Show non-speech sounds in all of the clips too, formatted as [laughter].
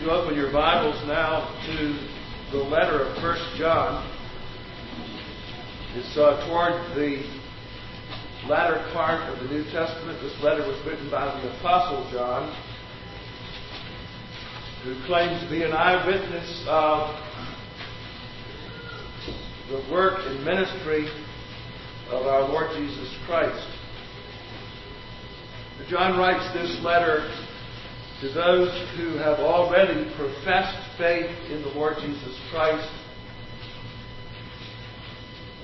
You open your Bibles now to the letter of First John. It's uh, toward the latter part of the New Testament. This letter was written by the Apostle John, who claims to be an eyewitness of the work and ministry of our Lord Jesus Christ. John writes this letter to those who have already professed faith in the Lord Jesus Christ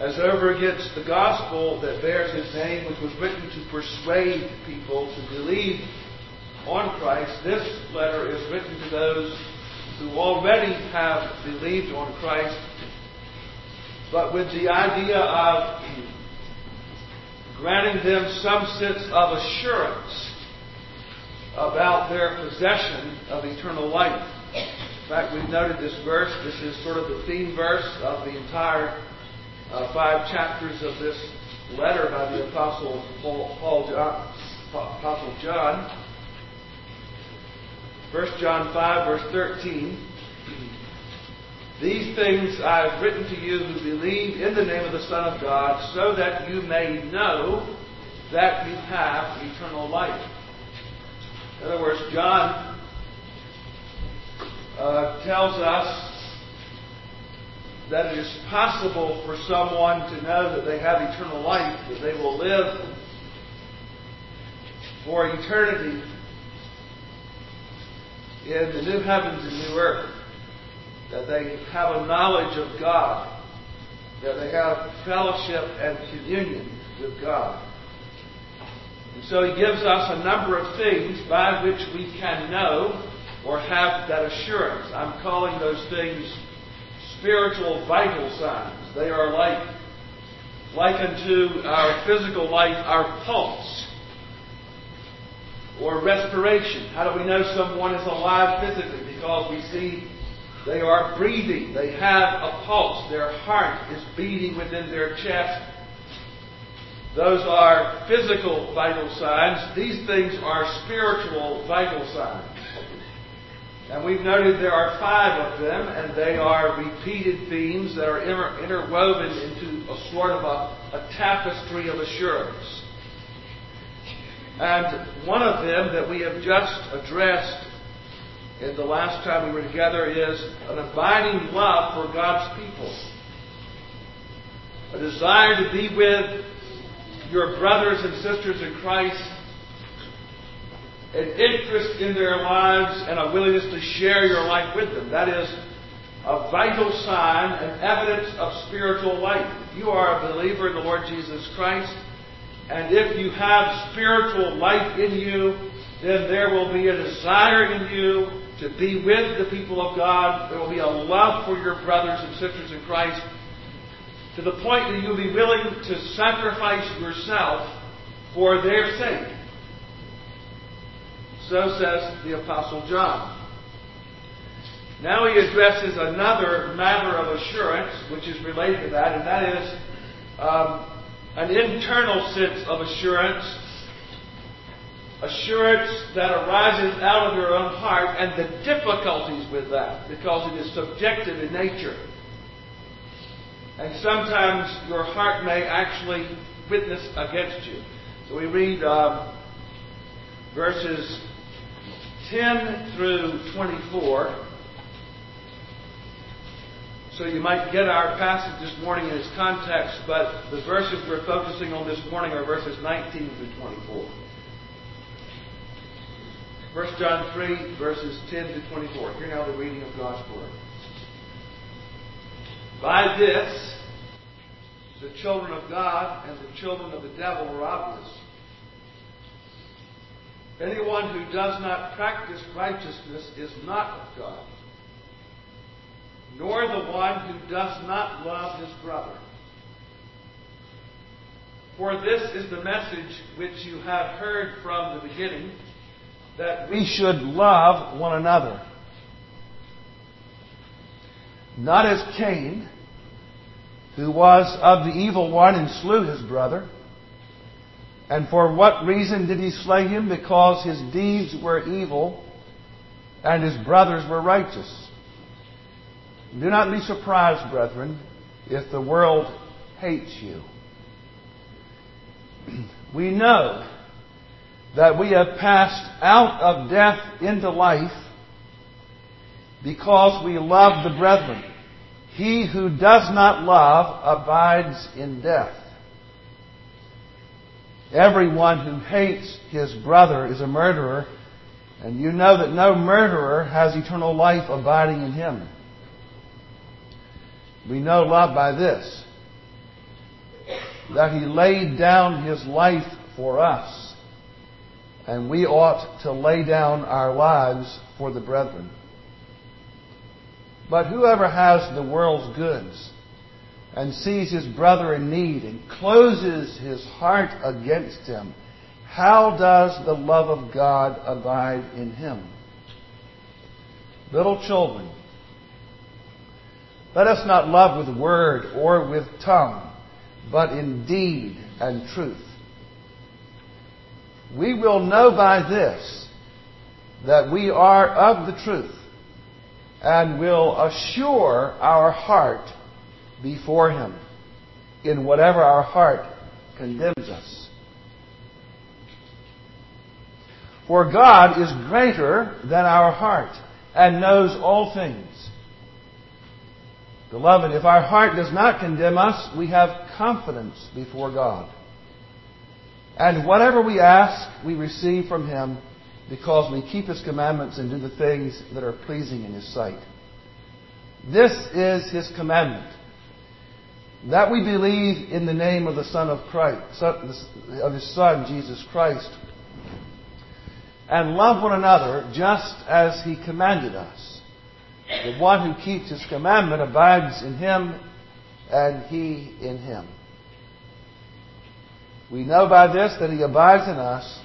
as over against the gospel that bears his name, which was written to persuade people to believe on Christ. This letter is written to those who already have believed on Christ, but with the idea of granting them some sense of assurance about their possession of eternal life. In fact, we've noted this verse. This is sort of the theme verse of the entire uh, five chapters of this letter by the Apostle Paul, Paul John, Apostle John. 1 John 5, verse 13. These things I have written to you who believe in the name of the Son of God, so that you may know that you have eternal life. In other words, John uh, tells us that it is possible for someone to know that they have eternal life, that they will live for eternity in the new heavens and new earth, that they have a knowledge of God, that they have fellowship and communion with God. And so he gives us a number of things by which we can know or have that assurance. I'm calling those things spiritual vital signs. They are like, like unto our physical life, our pulse or respiration. How do we know someone is alive physically? Because we see they are breathing. They have a pulse. Their heart is beating within their chest. Those are physical vital signs. These things are spiritual vital signs. And we've noted there are five of them, and they are repeated themes that are inter- interwoven into a sort of a, a tapestry of assurance. And one of them that we have just addressed in the last time we were together is an abiding love for God's people. A desire to be with your brothers and sisters in Christ, an interest in their lives, and a willingness to share your life with them. That is a vital sign and evidence of spiritual life. If you are a believer in the Lord Jesus Christ, and if you have spiritual life in you, then there will be a desire in you to be with the people of God. There will be a love for your brothers and sisters in Christ to the point that you'll be willing to sacrifice yourself for their sake. So says the Apostle John. Now he addresses another matter of assurance, which is related to that, and that is um, an internal sense of assurance, assurance that arises out of your own heart, and the difficulties with that, because it is subjective in nature. And sometimes your heart may actually witness against you. So we read um, verses 10 through 24. So you might get our passage this morning in its context, but the verses we're focusing on this morning are verses 19 through 24. 1 John 3, verses 10 to 24. Hear now the reading of God's Word. By this, the children of God and the children of the devil are obvious. Anyone who does not practice righteousness is not of God, nor the one who does not love his brother. For this is the message which you have heard from the beginning, that we should love one another. Not as Cain, who was of the evil one and slew his brother. And for what reason did he slay him? Because his deeds were evil, and his brothers were righteous. Do not be surprised, brethren, if the world hates you. [clears throat] We know that we have passed out of death into life because we love the brethren. He who does not love abides in death. Everyone who hates his brother is a murderer, and you know that no murderer has eternal life abiding in him. We know love by this that he laid down his life for us, and we ought to lay down our lives for the brethren. But whoever has the world's goods and sees his brother in need and closes his heart against him, how does the love of God abide in him? Little children, let us not love with word or with tongue, but in deed and truth. We will know by this that we are of the truth and will assure our heart before Him in whatever our heart condemns us. For God is greater than our heart and knows all things. Beloved, if our heart does not condemn us, we have confidence before God. And whatever we ask, we receive from Him because we keep His commandments and do the things that are pleasing in His sight. This is His commandment. That we believe in the name of the Son of Christ, of His Son, Jesus Christ, and love one another just as He commanded us. The one who keeps his commandment abides in him, and he in him. We know by this that he abides in us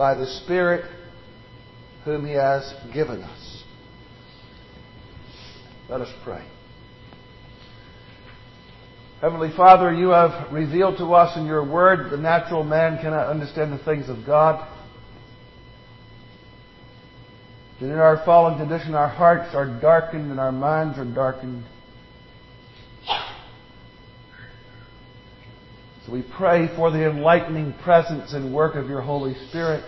by the Spirit whom he has given us. Let us pray. Heavenly Father, you have revealed to us in your word the natural man cannot understand the things of God. That in our fallen condition, our hearts are darkened and our minds are darkened. So we pray for the enlightening presence and work of your Holy Spirit.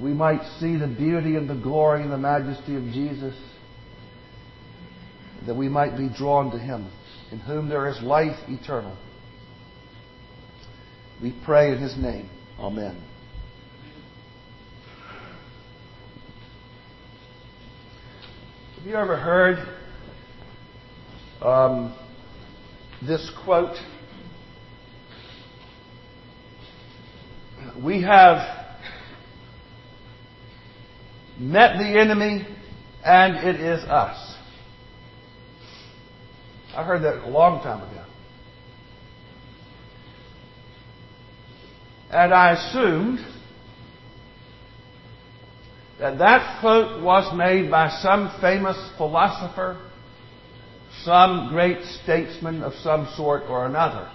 We might see the beauty and the glory and the majesty of Jesus. That we might be drawn to Him, in whom there is life eternal. We pray in His name. Amen. Have you ever heard um, this quote? We have met the enemy and it is us. I heard that a long time ago. And I assumed that that quote was made by some famous philosopher, some great statesman of some sort or another.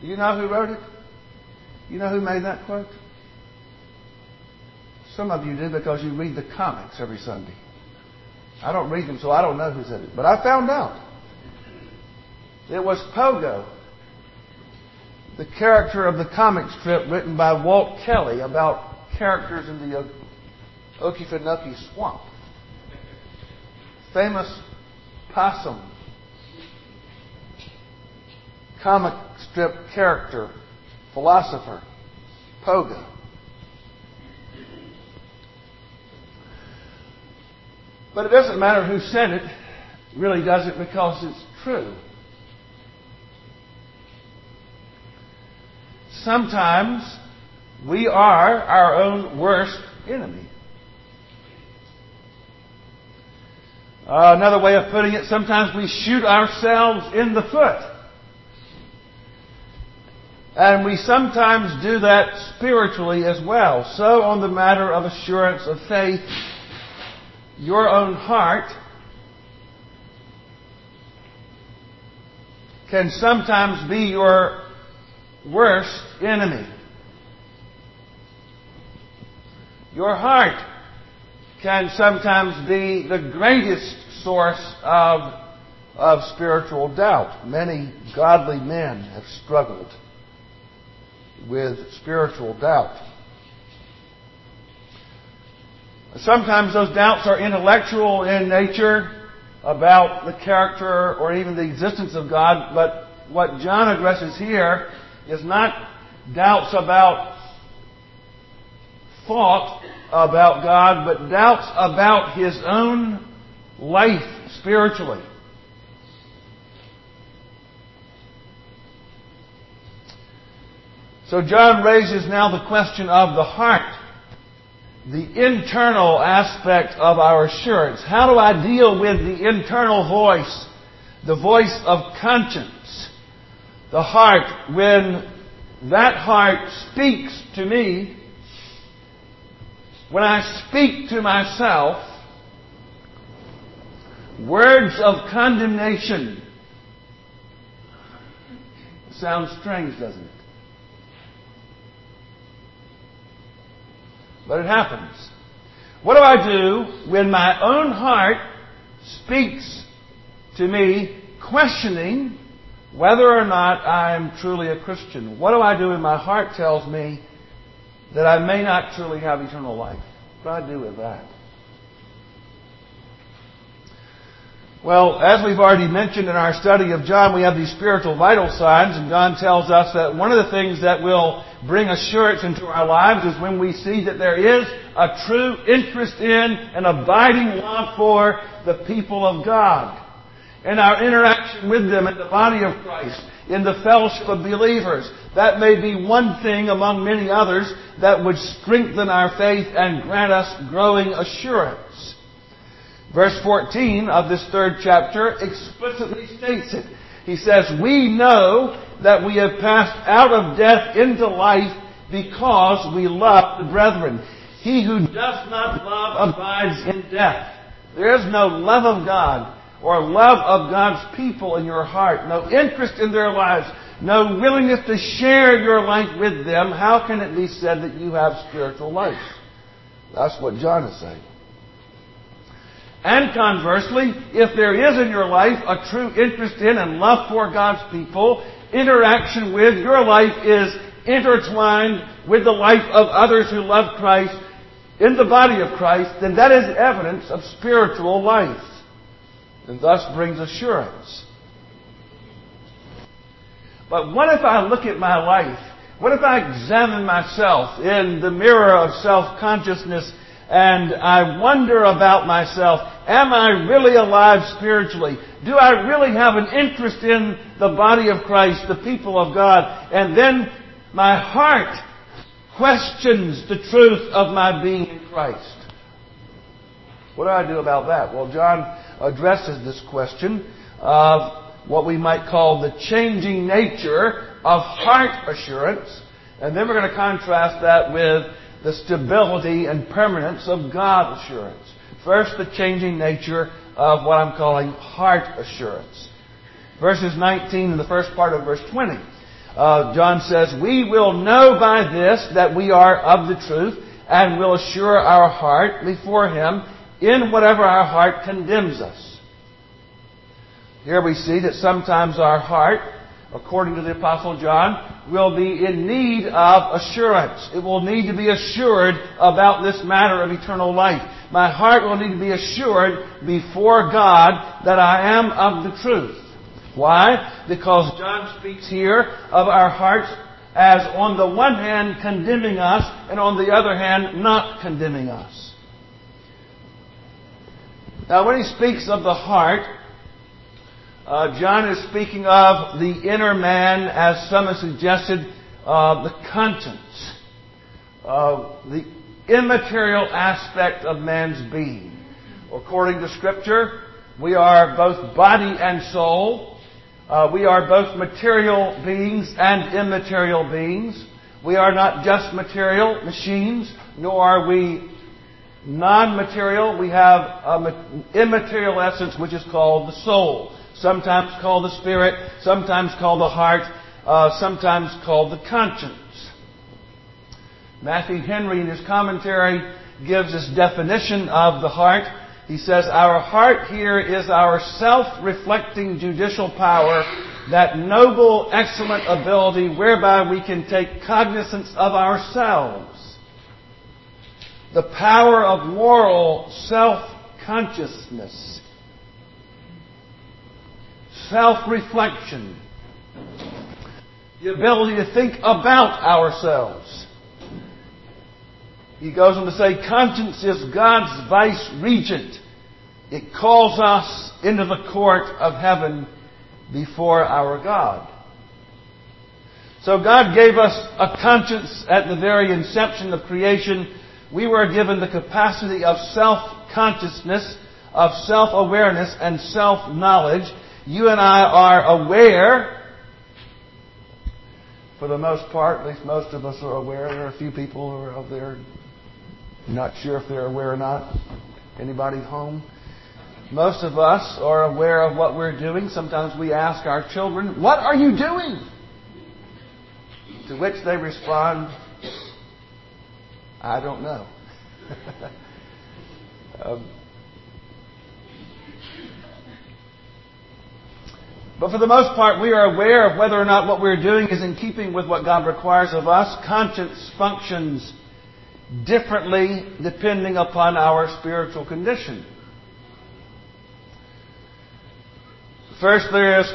Do you know who wrote it? You know who made that quote? Some of you do because you read the comics every Sunday. I don't read them, so I don't know who said it. But I found out. It was Pogo the character of the comic strip written by Walt Kelly about characters in the Okefenokee swamp. Famous possum comic strip character, philosopher, Pogo. But it doesn't matter who said it, really does it because it's true. Sometimes we are our own worst enemy. Uh, another way of putting it, sometimes we shoot ourselves in the foot. And we sometimes do that spiritually as well. So, on the matter of assurance of faith, your own heart can sometimes be your worst enemy. Your heart can sometimes be the greatest source of, of spiritual doubt. Many godly men have struggled with spiritual doubt. Sometimes those doubts are intellectual in nature about the character or even the existence of God, but what John addresses here is not doubts about thought about God, but doubts about his own life spiritually. So John raises now the question of the heart, the internal aspect of our assurance. How do I deal with the internal voice, the voice of conscience, the heart, when that heart speaks to me when I speak to myself words of condemnation. Sounds strange, doesn't it? But it happens. What do I do when my own heart speaks to me questioning whether or not I'm truly a Christian? What do I do when my heart tells me that I may not truly have eternal life. What do I do with that? Well, as we've already mentioned in our study of John, we have these spiritual vital signs, and John tells us that one of the things that will bring assurance into our lives is when we see that there is a true interest in and abiding love for the people of God and our interaction with them in the body of Christ in the fellowship of believers. That may be one thing among many others that would strengthen our faith and grant us growing assurance. Verse 14 of this third chapter explicitly states it. He says, We know that we have passed out of death into life because we love the brethren. He who does not love abides in death. There is no love of God or love of God's people in your heart, no interest in their lives, no willingness to share your life with them, how can it be said that you have spiritual life? That's what John is saying. And conversely, if there is in your life a true interest in and love for God's people, interaction with your life is intertwined with the life of others who love Christ in the body of Christ, then that is evidence of spiritual life and thus brings assurance. But what if I look at my life? What if I examine myself in the mirror of self-consciousness and I wonder about myself? Am I really alive spiritually? Do I really have an interest in the body of Christ, the people of God? And then my heart questions the truth of my being in Christ. What do I do about that? Well, John addresses this question of what we might call the changing nature of heart assurance. And then we're going to contrast that with the stability and permanence of God assurance. First, the changing nature of what I'm calling heart assurance. Verses 19 and the first part of verse 20. Uh, John says, We will know by this that we are of the truth and will assure our heart before Him in whatever our heart condemns us. Here we see that sometimes our heart, according to the Apostle John, will be in need of assurance. It will need to be assured about this matter of eternal life. My heart will need to be assured before God that I am of the truth. Why? Because John speaks here of our hearts as on the one hand condemning us and on the other hand not condemning us. Now when he speaks of the heart, uh, John is speaking of the inner man, as some have suggested, uh, the conscience, uh, the immaterial aspect of man's being. According to Scripture, we are both body and soul. Uh, we are both material beings and immaterial beings. We are not just material machines, nor are we non-material. We have an immaterial essence which is called the soul. sometimes called the spirit, sometimes called the heart, uh, sometimes called the conscience. Matthew Henry, in his commentary, gives this definition of the heart. He says, Our heart here is our self reflecting judicial power, that noble, excellent ability whereby we can take cognizance of ourselves. The power of moral self consciousness, self reflection, the ability to think about ourselves. He goes on to say, conscience is God's vice regent. It calls us into the court of heaven before our God. So God gave us a conscience at the very inception of creation. We were given the capacity of self-consciousness, of self-awareness and self-knowledge. You and I are aware for the most part, at least most of us are aware. There are a few people who are out there not sure if they're aware or not. Anybody home? Most of us are aware of what we're doing. Sometimes we ask our children, What are you doing? To which they respond, I don't know. [laughs] um, But for the most part, we are aware of whether or not what we're doing is in keeping with what God requires of us. Conscience functions differently depending upon our spiritual condition. First, there is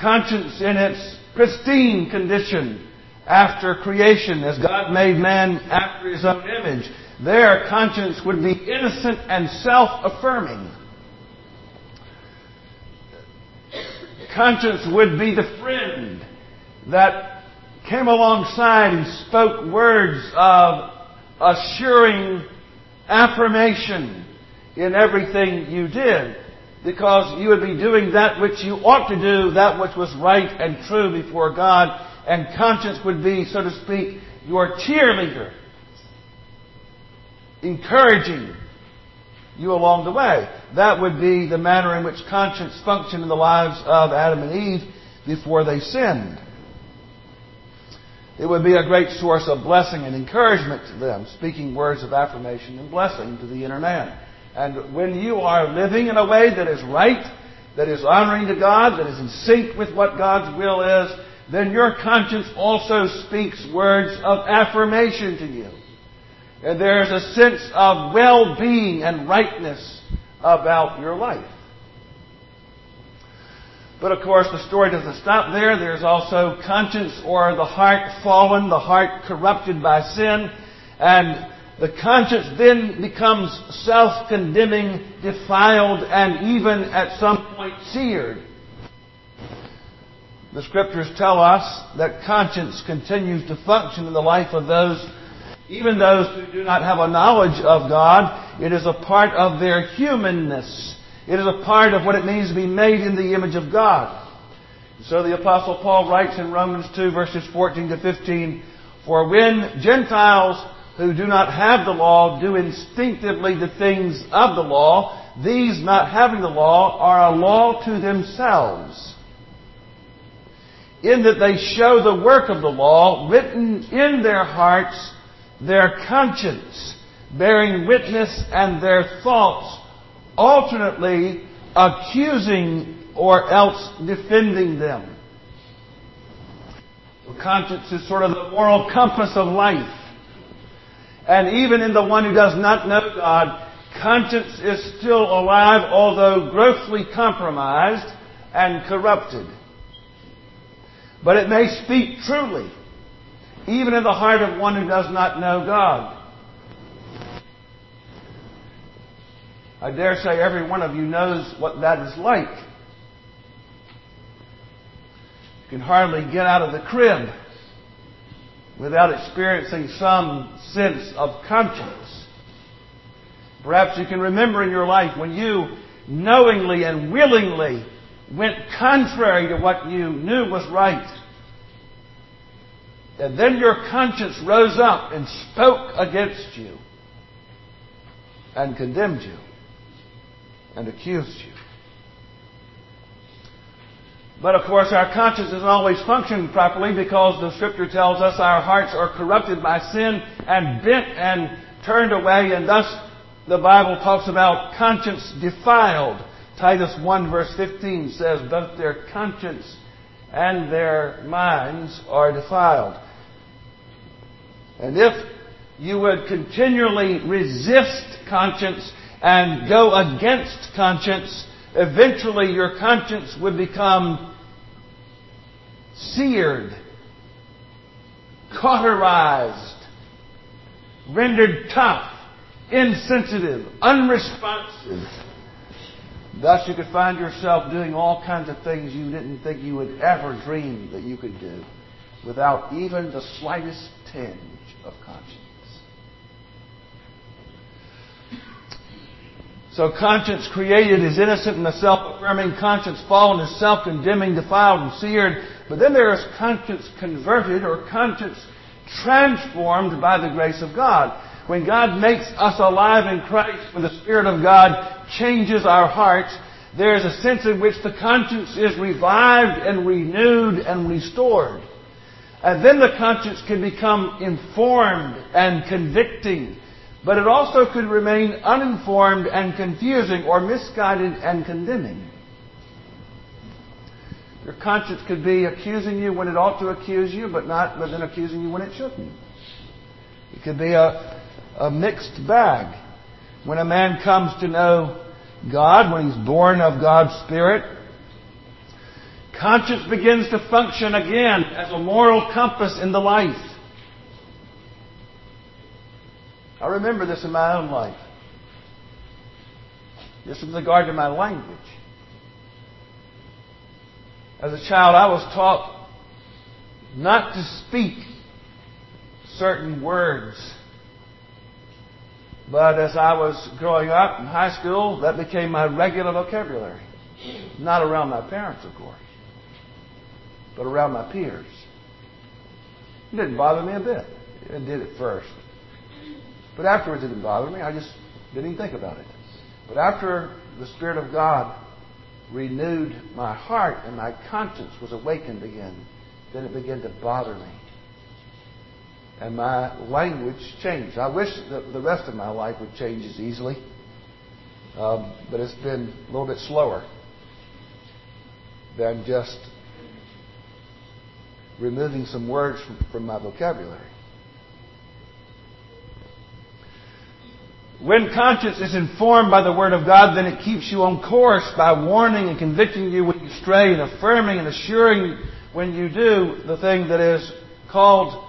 conscience in its pristine condition after creation, as God made man after his own image. There, conscience would be innocent and self affirming. Conscience would be the friend that came alongside and spoke words of assuring affirmation in everything you did. Because you would be doing that which you ought to do, that which was right and true before God, and conscience would be, so to speak, your cheerleader, encouraging you along the way. That would be the manner in which conscience functioned in the lives of Adam and Eve before they sinned. It would be a great source of blessing and encouragement to them, speaking words of affirmation and blessing to the inner man. And when you are living in a way that is right, that is honoring to God, that is in sync with what God's will is, then your conscience also speaks words of affirmation to you. And there's a sense of well-being and rightness about your life. But of course, the story doesn't stop there. There's also conscience or the heart fallen, the heart corrupted by sin. And the conscience then becomes self-condemning, defiled, and even at some point seared. The scriptures tell us that conscience continues to function in the life of those even those who do not have a knowledge of God, it is a part of their humanness. It is a part of what it means to be made in the image of God. So the apostle Paul writes in Romans 2 verses 14 to 15, For when Gentiles who do not have the law do instinctively the things of the law, these not having the law are a law to themselves. In that they show the work of the law written in their hearts their conscience bearing witness and their thoughts alternately accusing or else defending them. So conscience is sort of the moral compass of life. And even in the one who does not know God, conscience is still alive, although grossly compromised and corrupted. But it may speak truly even in the heart of one who does not know God. I dare say every one of you knows what that is like. You can hardly get out of the crib without experiencing some sense of conscience. Perhaps you can remember in your life when you knowingly and willingly went contrary to what you knew was right and then your conscience rose up and spoke against you and condemned you and accused you. But of course, our conscience doesn't always function properly because the scripture tells us our hearts are corrupted by sin and bent and turned away, and thus the Bible talks about conscience defiled. Titus 1 verse 15 says, both their conscience and their minds are defiled. And if you would continually resist conscience and go against conscience, eventually your conscience would become seared, cauterized, rendered tough, insensitive, unresponsive. Thus, you could find yourself doing all kinds of things you didn't think you would ever dream that you could do without even the slightest tinge of conscience. So conscience created is innocent and a self-affirming conscience fallen is self-condemning, defiled, and seared. But then there is conscience converted or conscience transformed by the grace of God. When God makes us alive in Christ, when the Spirit of God changes our hearts, there is a sense in which the conscience is revived and renewed and restored. And then the conscience can become informed and convicting but it also could remain uninformed and confusing or misguided and condemning. Your conscience could be accusing you when it ought to accuse you, but not but then accusing you when it shouldn't. It could be a, a mixed bag. When a man comes to know God, when he's born of God's Spirit, conscience begins to function again as a moral compass in the life. I remember this in my own life. Just with regard to my language. As a child, I was taught not to speak certain words. But as I was growing up in high school, that became my regular vocabulary. Not around my parents, of course, but around my peers. It didn't bother me a bit. It did at first. But afterwards it didn't bother me. I just didn't even think about it. But after the Spirit of God renewed my heart and my conscience was awakened again, then it began to bother me. And my language changed. I wish that the rest of my life would change as easily. Um, but it's been a little bit slower than just removing some words from, from my vocabulary. When conscience is informed by the Word of God, then it keeps you on course by warning and convicting you when you stray and affirming and assuring when you do the thing that is called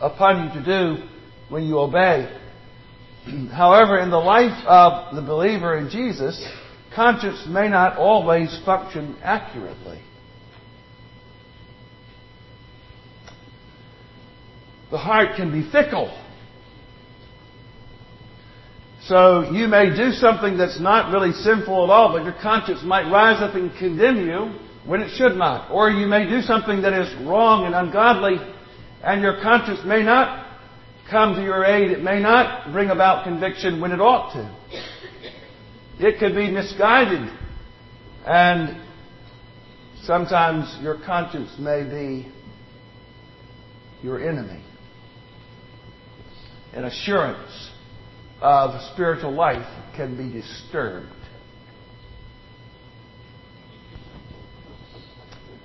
upon you to do when you obey. [clears throat] However, in the life of the believer in Jesus, conscience may not always function accurately. The heart can be fickle. So you may do something that's not really sinful at all, but your conscience might rise up and condemn you when it should not. Or you may do something that is wrong and ungodly, and your conscience may not come to your aid. It may not bring about conviction when it ought to. It could be misguided, and sometimes your conscience may be your enemy. An assurance of spiritual life can be disturbed.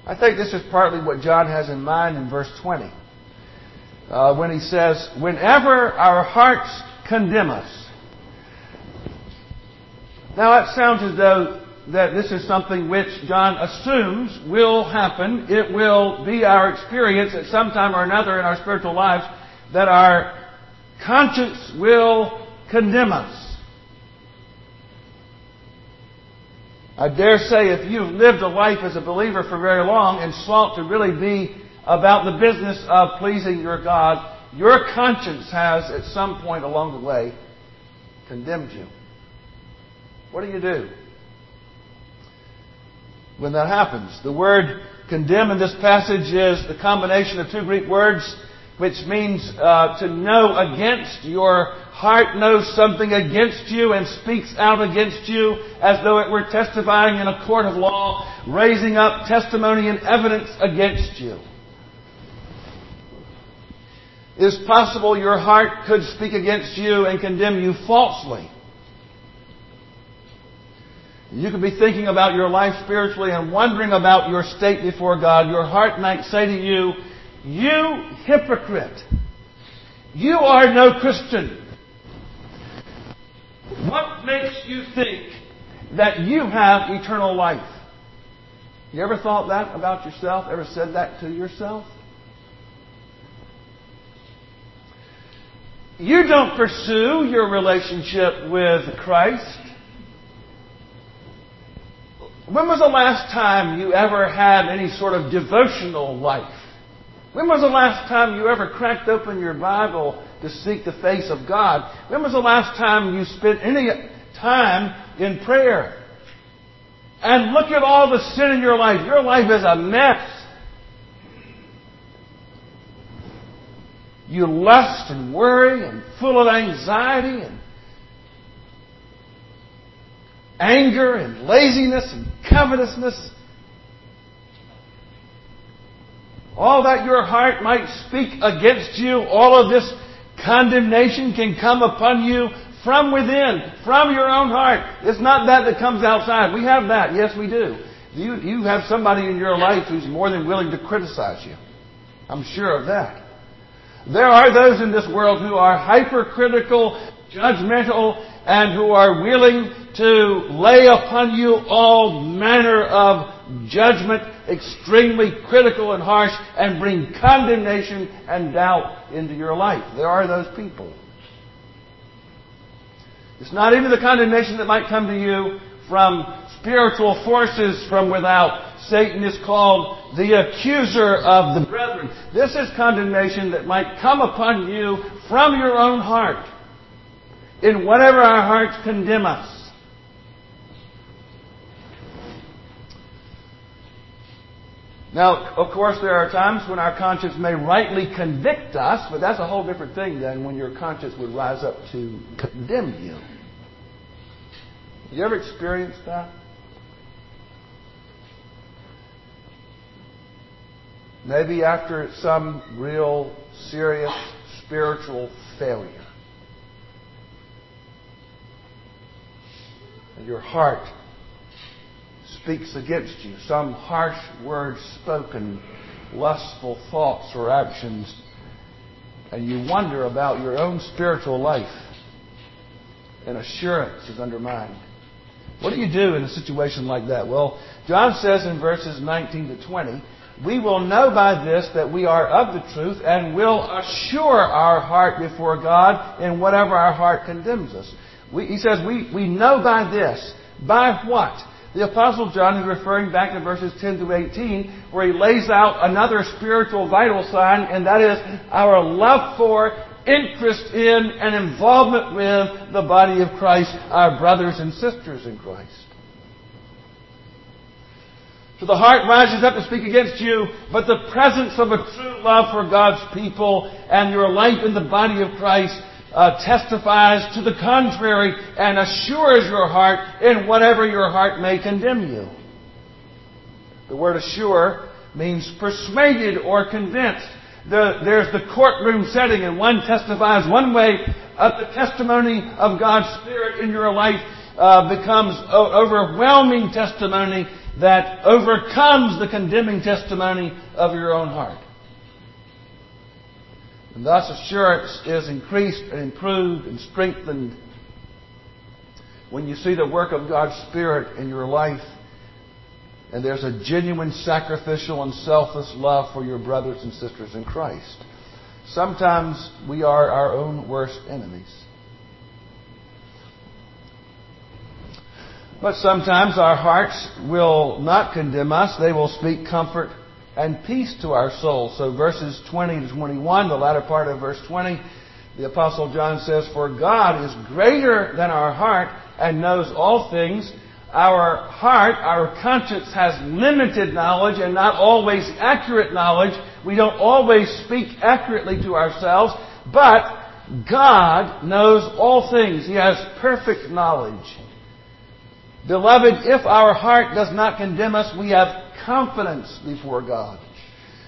I think this is partly what John has in mind in verse 20. Uh, when he says, Whenever our hearts condemn us. Now that sounds as though that this is something which John assumes will happen. It will be our experience at some time or another in our spiritual lives that our conscience will condemn us. I dare say if you've lived a life as a believer for very long and sought to really be about the business of pleasing your God, your conscience has at some point along the way condemned you. What do you do? When that happens, the word condemn in this passage is the combination of two Greek words which means uh, to know against. Your heart knows something against you and speaks out against you as though it were testifying in a court of law, raising up testimony and evidence against you. Is possible your heart could speak against you and condemn you falsely. You could be thinking about your life spiritually and wondering about your state before God. Your heart might say to you, You hypocrite! You are no Christian. What makes you think that you have eternal life? You ever thought that about yourself? Ever said that to yourself? You don't pursue your relationship with Christ. When was the last time you ever had any sort of devotional life? When was the last time you ever cracked open your Bible to seek the face of God? When was the last time you spent any time in prayer? And look at all the sin in your life. Your life is a mess. You lust and worry and full of anxiety and anger and laziness and covetousness. All that your heart might speak against you, all of this condemnation can come upon you from within, from your own heart. It's not that that comes outside. We have that. Yes, we do. You, you have somebody in your life who's more than willing to criticize you. I'm sure of that. There are those in this world who are hypercritical, judgmental, and who are willing to lay upon you all manner of judgment, extremely critical and harsh, and bring condemnation and doubt into your life. There are those people. It's not even the condemnation that might come to you from spiritual forces from without. Satan is called the accuser of the brethren. This is condemnation that might come upon you from your own heart in whatever our hearts condemn us. Now, of course, there are times when our conscience may rightly convict us, but that's a whole different thing than when your conscience would rise up to condemn you. You ever experienced that? Maybe after some real serious spiritual failure. And your heart speaks against you, some harsh words spoken, lustful thoughts or actions, and you wonder about your own spiritual life, and assurance is undermined. What do you do in a situation like that? Well, John says in verses 19 to 20, we will know by this that we are of the truth and will assure our heart before God in whatever our heart condemns us. We, he says we, we know by this. By what? The Apostle John is referring back to verses 10 to 18, where he lays out another spiritual vital sign, and that is our love for, interest in, and involvement with the body of Christ, our brothers and sisters in Christ. So the heart rises up to speak against you, but the presence of a true love for God's people and your life in the body of Christ uh, testifies to the contrary and assures your heart in whatever your heart may condemn you. The word assure means persuaded or convinced. The, there's the courtroom setting, and one testifies one way. Uh, the testimony of God's Spirit in your life uh, becomes overwhelming testimony that overcomes the condemning testimony of your own heart. And thus assurance is increased and improved and strengthened when you see the work of God's Spirit in your life and there's a genuine sacrificial and selfless love for your brothers and sisters in Christ. Sometimes we are our own worst enemies. But sometimes our hearts will not condemn us. They will speak comfort and peace to our souls. So verses 20 to 21, the latter part of verse 20, the Apostle John says, For God is greater than our heart and knows all things. our heart, our conscience has limited knowledge and not always accurate knowledge. We don't always speak accurately to ourselves, but God knows all things. He has perfect knowledge. Beloved, if our heart does not condemn us, we have confidence before God.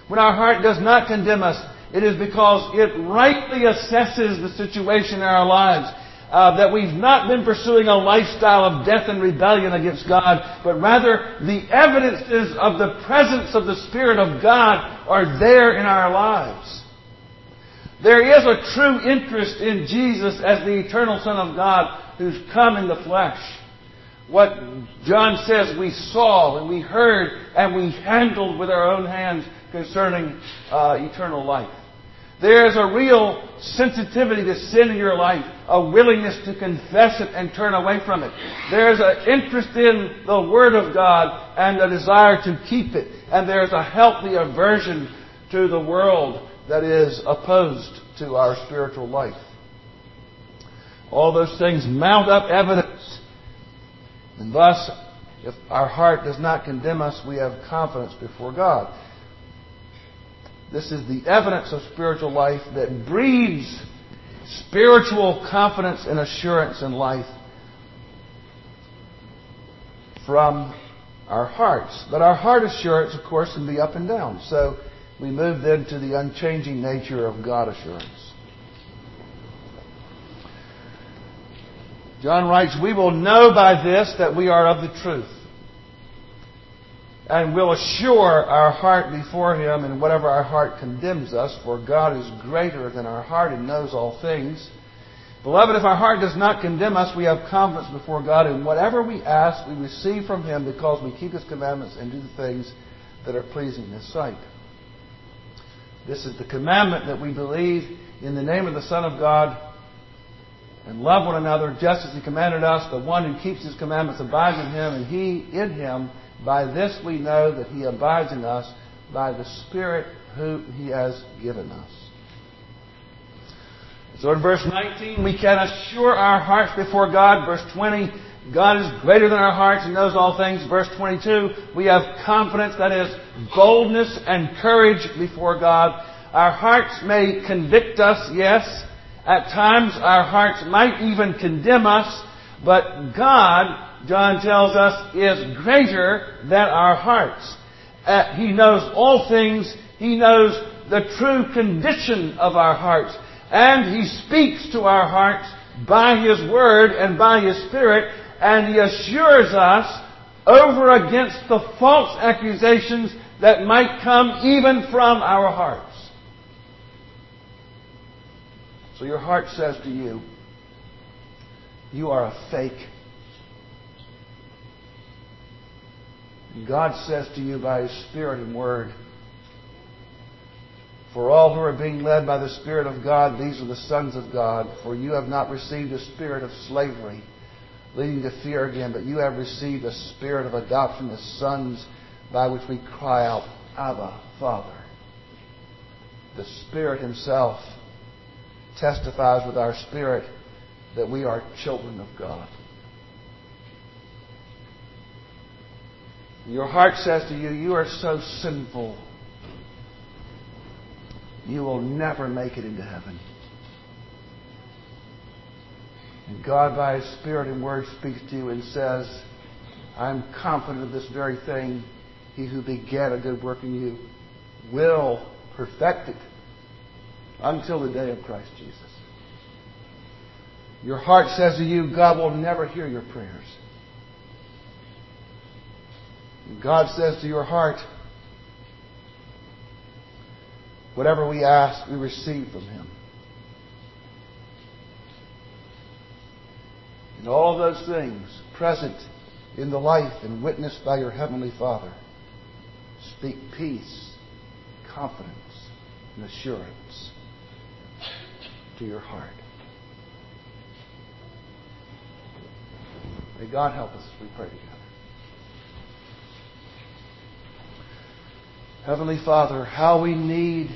When our heart does not condemn us, it is because it rightly assesses the situation in our lives. Uh, that we've not been pursuing a lifestyle of death and rebellion against God, but rather the evidences of the presence of the Spirit of God are there in our lives. There is a true interest in Jesus as the eternal Son of God who's come in the flesh. What John says we saw and we heard and we handled with our own hands concerning uh, eternal life. There is a real sensitivity to sin in your life, a willingness to confess it and turn away from it. There is an interest in the Word of God and a desire to keep it. And there is a healthy aversion to the world that is opposed to our spiritual life. All those things mount up evidence. And thus, if our heart does not condemn us, we have confidence before God. This is the evidence of spiritual life that breeds spiritual confidence and assurance in life from our hearts. But our heart assurance, of course, can be up and down. So we move then to the unchanging nature of God assurance. John writes, We will know by this that we are of the truth and will assure our heart before Him in whatever our heart condemns us, for God is greater than our heart and knows all things. Beloved, if our heart does not condemn us, we have confidence before God, and whatever we ask, we receive from Him because we keep His commandments and do the things that are pleasing in His sight. This is the commandment that we believe in the name of the Son of God and love one another just as He commanded us. The one who keeps His commandments abides in Him, and He in Him. By this we know that He abides in us by the Spirit whom He has given us. So in verse 19, we can assure our hearts before God. Verse 20, God is greater than our hearts and knows all things. Verse 22, we have confidence, that is, boldness and courage before God. Our hearts may convict us, yes. At times our hearts might even condemn us, but God John tells us, is greater than our hearts. Uh, he knows all things. He knows the true condition of our hearts. And He speaks to our hearts by His Word and by His Spirit, and He assures us over against the false accusations that might come even from our hearts. So your heart says to you, you are a fake. God says to you by His Spirit and Word, For all who are being led by the Spirit of God, these are the sons of God. For you have not received a spirit of slavery, leading to fear again, but you have received a spirit of adoption as sons, by which we cry out, Abba, Father. The Spirit Himself testifies with our spirit that we are children of God. Your heart says to you, You are so sinful. You will never make it into heaven. And God, by His Spirit and Word, speaks to you and says, I'm confident of this very thing. He who began a good work in you will perfect it until the day of Christ Jesus. Your heart says to you, God will never hear your prayers. God says to your heart, whatever we ask, we receive from Him. And all those things present in the life and witnessed by your Heavenly Father speak peace, confidence, and assurance to your heart. May God help us as we pray together. Heavenly Father, how we need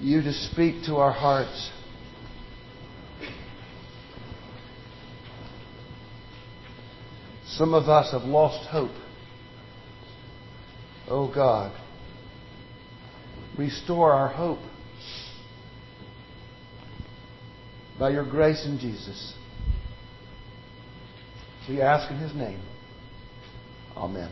you to speak to our hearts. Some of us have lost hope. Oh God, restore our hope by your grace in Jesus. We ask in his name. Amen.